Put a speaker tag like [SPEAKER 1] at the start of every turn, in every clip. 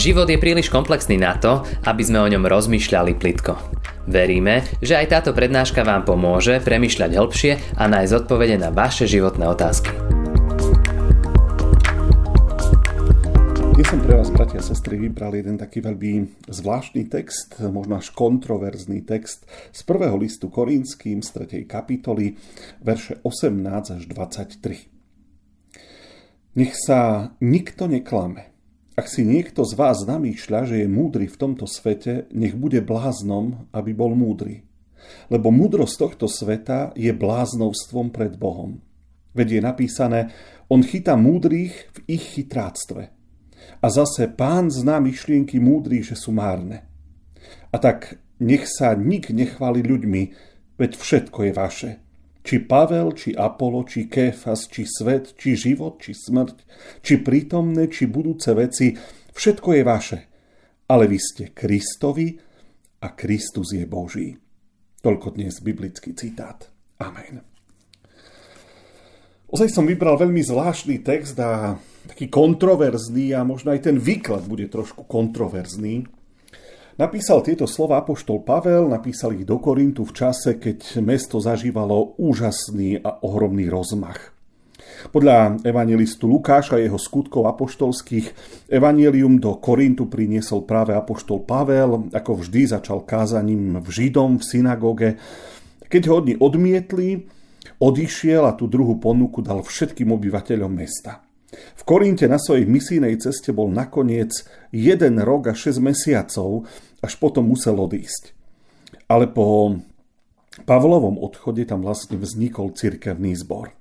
[SPEAKER 1] Život je príliš komplexný na to, aby sme o ňom rozmýšľali plitko. Veríme, že aj táto prednáška vám pomôže premyšľať hĺbšie a nájsť odpovede na vaše životné otázky.
[SPEAKER 2] Dnes som pre vás, bratia a sestry, vybral jeden taký veľmi zvláštny text, možno až kontroverzný text z prvého listu Korínským z 3. kapitoly, verše 18 až 23. Nech sa nikto neklame. Ak si niekto z vás namýšľa, že je múdry v tomto svete, nech bude bláznom, aby bol múdry. Lebo múdrosť tohto sveta je bláznovstvom pred Bohom. Veď je napísané, on chytá múdrych v ich chytráctve. A zase pán zná myšlienky múdrych, že sú márne. A tak nech sa nik nechváli ľuďmi, veď všetko je vaše. Či Pavel, či Apolo, či Kéfas, či svet, či život, či smrť, či prítomné, či budúce veci, všetko je vaše. Ale vy ste Kristovi a Kristus je Boží. Toľko dnes biblický citát. Amen. Ozaj som vybral veľmi zvláštny text a taký kontroverzný a možno aj ten výklad bude trošku kontroverzný. Napísal tieto slova apoštol Pavel, napísal ich do Korintu v čase, keď mesto zažívalo úžasný a ohromný rozmach. Podľa evangelistu Lukáša a jeho skutkov apoštolských evangelium do Korintu priniesol práve apoštol Pavel, ako vždy začal kázaním v Židom v synagóge. Keď ho oni odmietli, odišiel a tú druhú ponuku dal všetkým obyvateľom mesta. V Korinte na svojej misijnej ceste bol nakoniec jeden rok a 6 mesiacov, až potom musel odísť. Ale po Pavlovom odchode tam vlastne vznikol cirkevný zbor.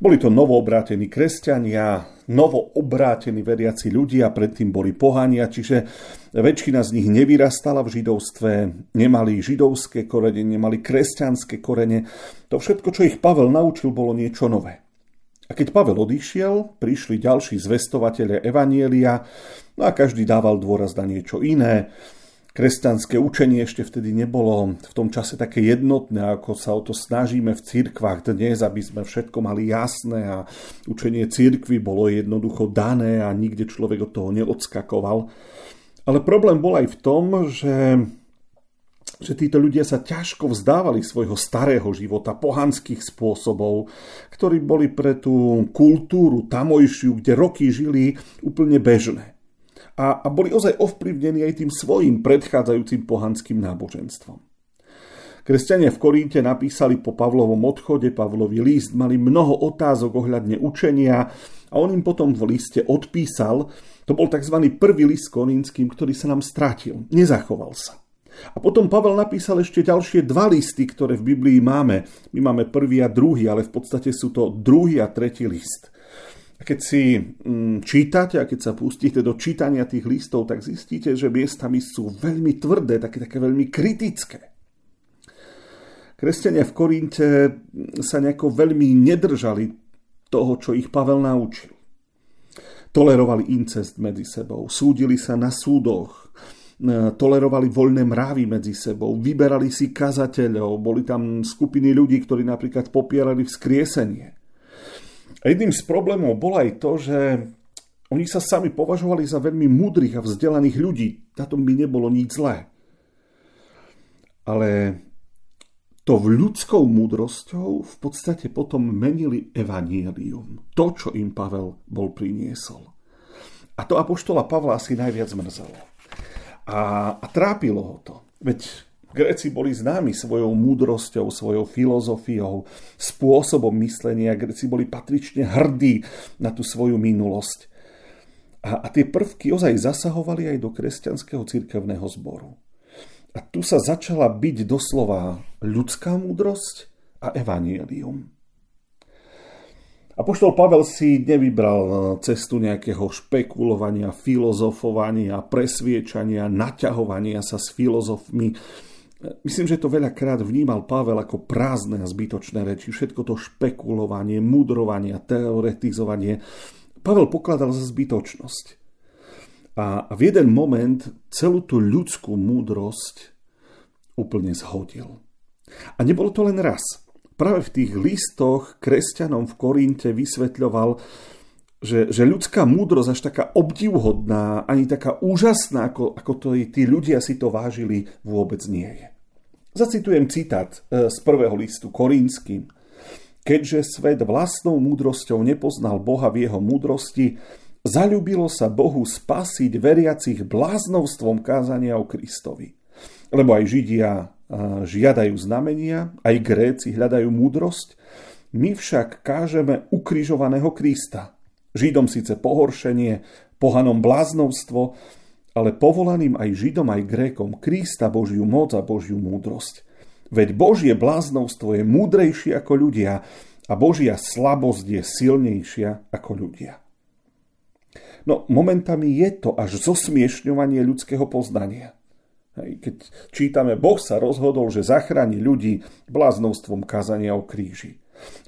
[SPEAKER 2] Boli to novoobrátení kresťania, novoobrátení veriaci ľudia, predtým boli pohania, čiže väčšina z nich nevyrastala v židovstve, nemali židovské korene, nemali kresťanské korene. To všetko, čo ich Pavel naučil, bolo niečo nové. A keď Pavel odišiel, prišli ďalší zvestovateľe Evanielia, no a každý dával dôraz na niečo iné. Kresťanské učenie ešte vtedy nebolo v tom čase také jednotné, ako sa o to snažíme v cirkvách dnes, aby sme všetko mali jasné a učenie cirkvy bolo jednoducho dané a nikde človek od toho neodskakoval. Ale problém bol aj v tom, že že títo ľudia sa ťažko vzdávali svojho starého života, pohanských spôsobov, ktorí boli pre tú kultúru tamojšiu, kde roky žili, úplne bežné. A, a boli ozaj ovplyvnení aj tým svojim predchádzajúcim pohanským náboženstvom. Kresťania v Korínte napísali po Pavlovom odchode, Pavlový list, mali mnoho otázok ohľadne učenia a on im potom v liste odpísal, to bol tzv. prvý list korínským, ktorý sa nám stratil, nezachoval sa. A potom Pavel napísal ešte ďalšie dva listy, ktoré v Biblii máme. My máme prvý a druhý, ale v podstate sú to druhý a tretí list. A keď si mm, čítate a keď sa pustíte do čítania tých listov, tak zistíte, že miestami sú veľmi tvrdé, také, také veľmi kritické. Kresťania v Korinte sa nejako veľmi nedržali toho, čo ich Pavel naučil. Tolerovali incest medzi sebou, súdili sa na súdoch, tolerovali voľné mrávy medzi sebou, vyberali si kazateľov, boli tam skupiny ľudí, ktorí napríklad popierali vzkriesenie. A jedným z problémov bolo aj to, že oni sa sami považovali za veľmi múdrych a vzdelaných ľudí. Na tom by nebolo nič zlé. Ale to v ľudskou múdrosťou v podstate potom menili evanielium. To, čo im Pavel bol priniesol. A to apoštola Pavla asi najviac mrzelo. A, a trápilo ho to. Veď Gréci boli známi svojou múdrosťou, svojou filozofiou, spôsobom myslenia. Gréci boli patrične hrdí na tú svoju minulosť. A, a tie prvky ozaj zasahovali aj do kresťanského cirkevného zboru. A tu sa začala byť doslova ľudská múdrosť a evanielium. Apoštol Pavel si nevybral cestu nejakého špekulovania, filozofovania, presviečania, naťahovania sa s filozofmi. Myslím, že to veľakrát vnímal Pavel ako prázdne a zbytočné reči. Všetko to špekulovanie, mudrovanie, teoretizovanie. Pavel pokladal za zbytočnosť. A v jeden moment celú tú ľudskú múdrosť úplne zhodil. A nebolo to len raz práve v tých listoch kresťanom v Korinte vysvetľoval, že, že ľudská múdrosť až taká obdivhodná, ani taká úžasná, ako, ako to tí ľudia si to vážili, vôbec nie je. Zacitujem citát e, z prvého listu Korínským. Keďže svet vlastnou múdrosťou nepoznal Boha v jeho múdrosti, zalúbilo sa Bohu spasiť veriacich bláznovstvom kázania o Kristovi. Lebo aj Židia žiadajú znamenia, aj Gréci hľadajú múdrosť, my však kážeme ukrižovaného Krista. Židom síce pohoršenie, pohanom bláznovstvo, ale povolaným aj Židom, aj Grékom Krista Božiu moc a Božiu múdrosť. Veď Božie bláznovstvo je múdrejšie ako ľudia a Božia slabosť je silnejšia ako ľudia. No momentami je to až zosmiešňovanie ľudského poznania. Keď čítame, Boh sa rozhodol, že zachráni ľudí bláznovstvom kázania o kríži.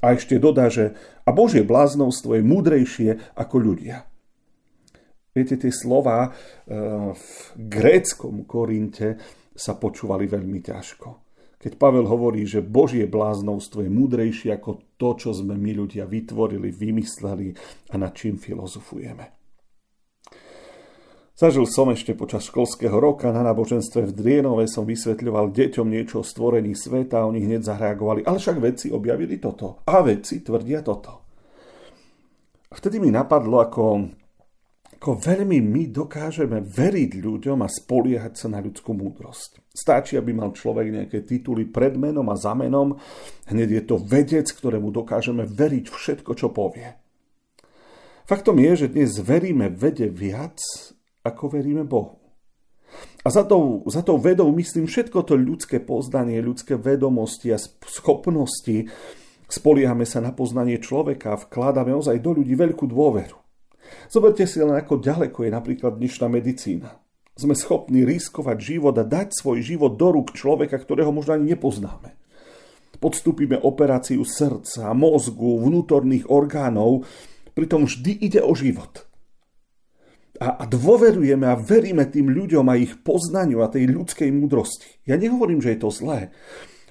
[SPEAKER 2] A ešte dodá, že a Božie bláznovstvo je múdrejšie ako ľudia. Viete, tie slova eh, v gréckom Korinte sa počúvali veľmi ťažko. Keď Pavel hovorí, že Božie bláznovstvo je múdrejšie ako to, čo sme my ľudia vytvorili, vymysleli a nad čím filozofujeme. Zažil som ešte počas školského roka na náboženstve v Drienove som vysvetľoval deťom niečo o stvorení sveta a oni hneď zareagovali. Ale však vedci objavili toto. A vedci tvrdia toto. Vtedy mi napadlo, ako, ako veľmi my dokážeme veriť ľuďom a spoliehať sa na ľudskú múdrosť. Stačí, aby mal človek nejaké tituly pred menom a za menom. Hneď je to vedec, ktorému dokážeme veriť všetko, čo povie. Faktom je, že dnes veríme vede viac, ako veríme Bohu. A za tou, za tou vedou myslím všetko to ľudské poznanie, ľudské vedomosti a schopnosti. Spoliehame sa na poznanie človeka a vkladáme ozaj do ľudí veľkú dôveru. Zoberte si len, ako ďaleko je napríklad dnešná medicína. Sme schopní riskovať život a dať svoj život do rúk človeka, ktorého možno ani nepoznáme. Podstúpime operáciu srdca, mozgu, vnútorných orgánov, pritom vždy ide o život – a, a dôverujeme a veríme tým ľuďom a ich poznaniu a tej ľudskej múdrosti. Ja nehovorím, že je to zlé.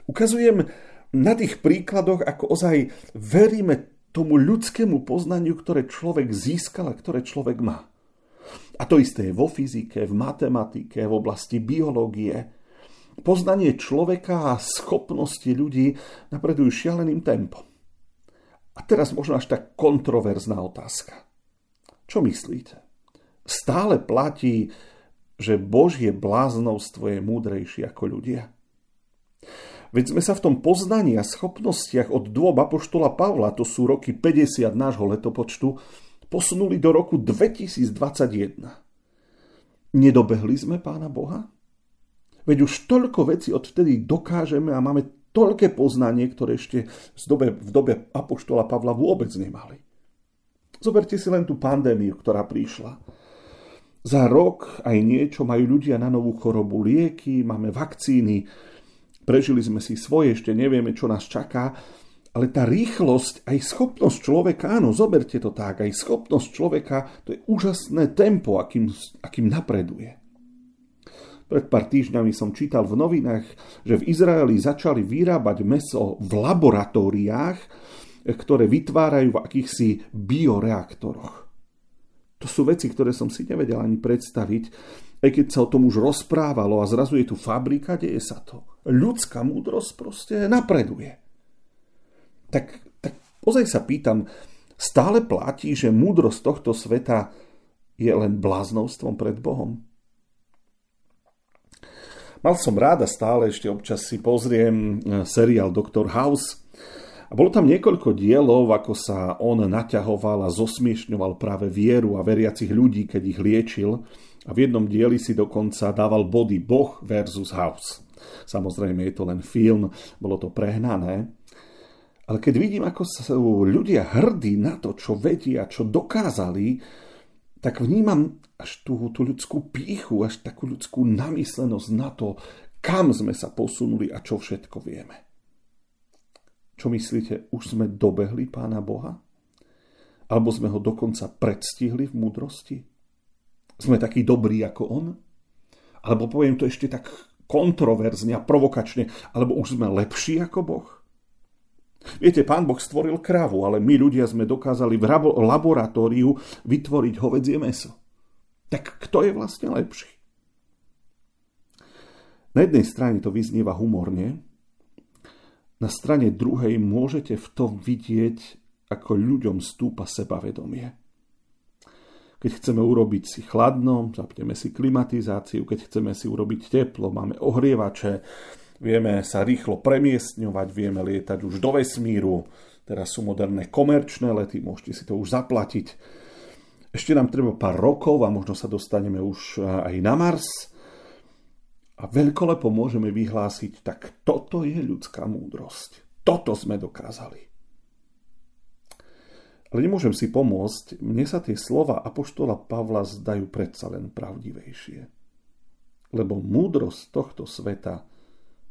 [SPEAKER 2] Ukazujem na tých príkladoch, ako ozaj veríme tomu ľudskému poznaniu, ktoré človek získal a ktoré človek má. A to isté je vo fyzike, v matematike, v oblasti biológie. Poznanie človeka a schopnosti ľudí napredujú šialeným tempom. A teraz možno až tak kontroverzná otázka. Čo myslíte? Stále platí, že Božie bláznovstvo je múdrejšie ako ľudia. Veď sme sa v tom poznaní a schopnostiach od dôb Apoštola Pavla, to sú roky 50 nášho letopočtu, posunuli do roku 2021. Nedobehli sme Pána Boha? Veď už toľko vecí odvtedy dokážeme a máme toľké poznanie, ktoré ešte v dobe, v dobe Apoštola Pavla vôbec nemali. Zoberte si len tú pandémiu, ktorá prišla za rok aj niečo majú ľudia na novú chorobu lieky, máme vakcíny, prežili sme si svoje, ešte nevieme, čo nás čaká, ale tá rýchlosť, aj schopnosť človeka, áno, zoberte to tak, aj schopnosť človeka, to je úžasné tempo, akým, akým napreduje. Pred pár týždňami som čítal v novinách, že v Izraeli začali vyrábať meso v laboratóriách, ktoré vytvárajú v akýchsi bioreaktoroch. To sú veci, ktoré som si nevedel ani predstaviť, aj keď sa o tom už rozprávalo a zrazu je tu fabrika, deje sa to. Ľudská múdrosť proste napreduje. Tak, tak ozaj sa pýtam, stále platí, že múdrosť tohto sveta je len bláznovstvom pred Bohom? Mal som ráda stále, ešte občas si pozriem eh, seriál Dr. House, a bolo tam niekoľko dielov, ako sa on naťahoval a zosmiešňoval práve vieru a veriacich ľudí, keď ich liečil. A v jednom dieli si dokonca dával body Boh versus House. Samozrejme je to len film, bolo to prehnané. Ale keď vidím, ako sú ľudia hrdí na to, čo vedia, čo dokázali, tak vnímam až tú, tú ľudskú píchu, až takú ľudskú namyslenosť na to, kam sme sa posunuli a čo všetko vieme. Čo myslíte, už sme dobehli Pána Boha? Alebo sme ho dokonca predstihli v múdrosti? Sme takí dobrí ako On? Alebo poviem to ešte tak kontroverzne a provokačne, alebo už sme lepší ako Boh? Viete, pán Boh stvoril kravu, ale my ľudia sme dokázali v laboratóriu vytvoriť hovedzie meso. Tak kto je vlastne lepší? Na jednej strane to vyznieva humorne, na strane druhej môžete v tom vidieť, ako ľuďom stúpa sebavedomie. Keď chceme urobiť si chladno, zapneme si klimatizáciu, keď chceme si urobiť teplo, máme ohrievače, vieme sa rýchlo premiestňovať, vieme lietať už do vesmíru, teraz sú moderné komerčné lety, môžete si to už zaplatiť. Ešte nám treba pár rokov a možno sa dostaneme už aj na Mars. A veľkolepo môžeme vyhlásiť, tak toto je ľudská múdrosť. Toto sme dokázali. Ale nemôžem si pomôcť, mne sa tie slova Apoštola Pavla zdajú predsa len pravdivejšie. Lebo múdrosť tohto sveta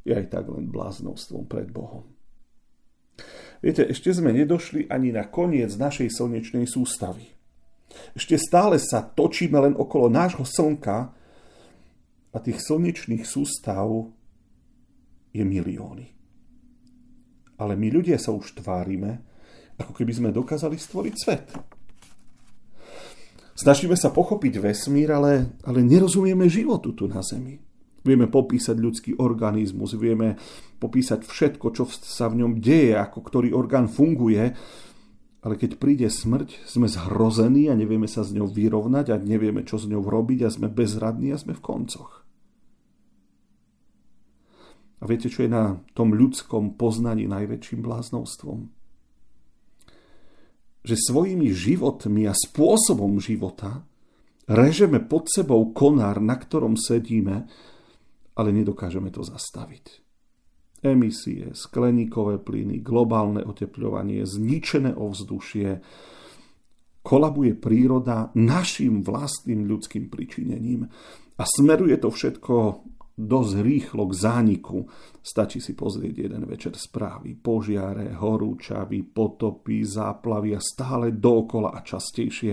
[SPEAKER 2] je aj tak len bláznovstvom pred Bohom. Viete, ešte sme nedošli ani na koniec našej slnečnej sústavy. Ešte stále sa točíme len okolo nášho slnka a tých slnečných sústav je milióny. Ale my ľudia sa už tvárime, ako keby sme dokázali stvoriť svet. Snažíme sa pochopiť vesmír, ale, ale nerozumieme životu tu na Zemi. Vieme popísať ľudský organizmus, vieme popísať všetko, čo sa v ňom deje, ako ktorý orgán funguje, ale keď príde smrť, sme zhrození a nevieme sa s ňou vyrovnať a nevieme, čo s ňou robiť a sme bezradní a sme v koncoch. A viete, čo je na tom ľudskom poznaní najväčším bláznovstvom? Že svojimi životmi a spôsobom života režeme pod sebou konár, na ktorom sedíme ale nedokážeme to zastaviť. Emisie, skleníkové plyny, globálne otepľovanie, zničené ovzdušie, kolabuje príroda našim vlastným ľudským pričinením a smeruje to všetko dosť rýchlo k zániku. Stačí si pozrieť jeden večer správy. Požiare, horúčavy, potopy, záplavy a stále dookola a častejšie.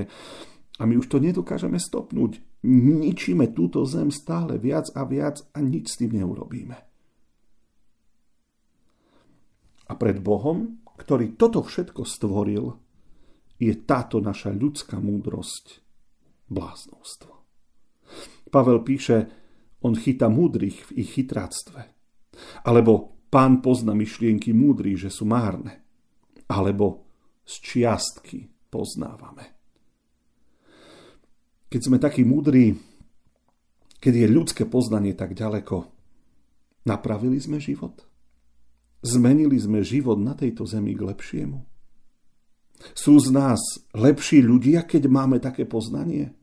[SPEAKER 2] A my už to nedokážeme stopnúť ničíme túto zem stále viac a viac a nič s tým neurobíme. A pred Bohom, ktorý toto všetko stvoril, je táto naša ľudská múdrosť bláznostvo. Pavel píše, on chyta múdrych v ich chytráctve. Alebo pán pozná myšlienky múdrych, že sú márne. Alebo z čiastky poznávame keď sme takí múdri, keď je ľudské poznanie tak ďaleko, napravili sme život? Zmenili sme život na tejto zemi k lepšiemu? Sú z nás lepší ľudia, keď máme také poznanie?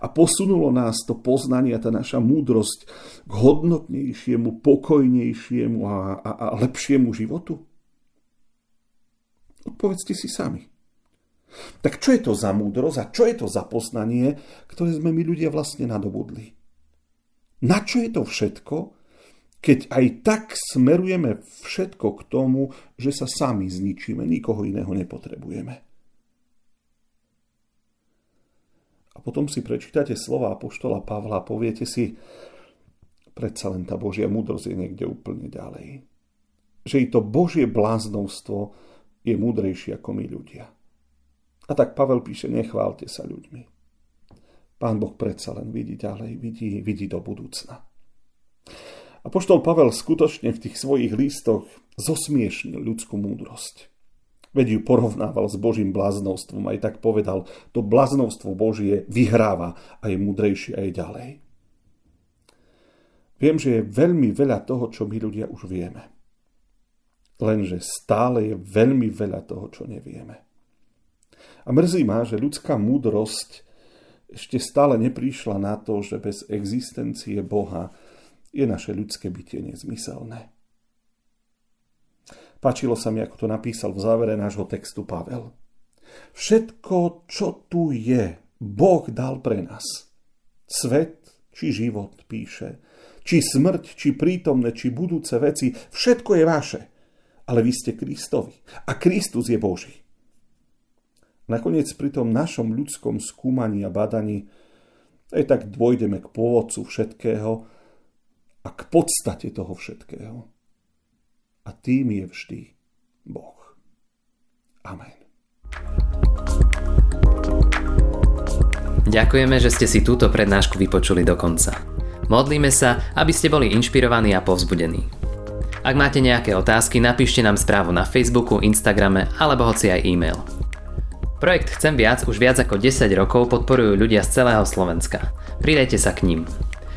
[SPEAKER 2] A posunulo nás to poznanie, tá naša múdrosť k hodnotnejšiemu, pokojnejšiemu a, a, a lepšiemu životu? Odpovedzte si sami. Tak čo je to za múdrosť a čo je to za poznanie, ktoré sme my ľudia vlastne nadobudli? Na čo je to všetko, keď aj tak smerujeme všetko k tomu, že sa sami zničíme, nikoho iného nepotrebujeme? A potom si prečítate slova Apoštola Pavla a poviete si, predsa len tá Božia múdrosť je niekde úplne ďalej. Že i to Božie bláznovstvo je múdrejšie ako my ľudia. A tak Pavel píše, nechválte sa ľuďmi. Pán Boh predsa len vidí ďalej, vidí, vidí do budúcna. A poštol Pavel skutočne v tých svojich listoch zosmiešnil ľudskú múdrosť. Veď ju porovnával s Božím bláznovstvom aj tak povedal, to bláznovstvo Božie vyhráva a je múdrejšie aj ďalej. Viem, že je veľmi veľa toho, čo my ľudia už vieme. Lenže stále je veľmi veľa toho, čo nevieme. A mrzí ma, že ľudská múdrosť ešte stále neprišla na to, že bez existencie Boha je naše ľudské bytie nezmyselné. Páčilo sa mi, ako to napísal v závere nášho textu Pavel. Všetko, čo tu je, Boh dal pre nás. Svet či život, píše, či smrť, či prítomné, či budúce veci, všetko je vaše. Ale vy ste Kristovi a Kristus je Boží. Nakoniec pri tom našom ľudskom skúmaní a badaní aj tak dôjdeme k pôvodcu všetkého a k podstate toho všetkého. A tým je vždy Boh. Amen.
[SPEAKER 1] Ďakujeme, že ste si túto prednášku vypočuli do konca. Modlíme sa, aby ste boli inšpirovaní a povzbudení. Ak máte nejaké otázky, napíšte nám správu na Facebooku, Instagrame alebo hoci aj e-mail. Projekt Chcem viac už viac ako 10 rokov podporujú ľudia z celého Slovenska. Pridajte sa k ním.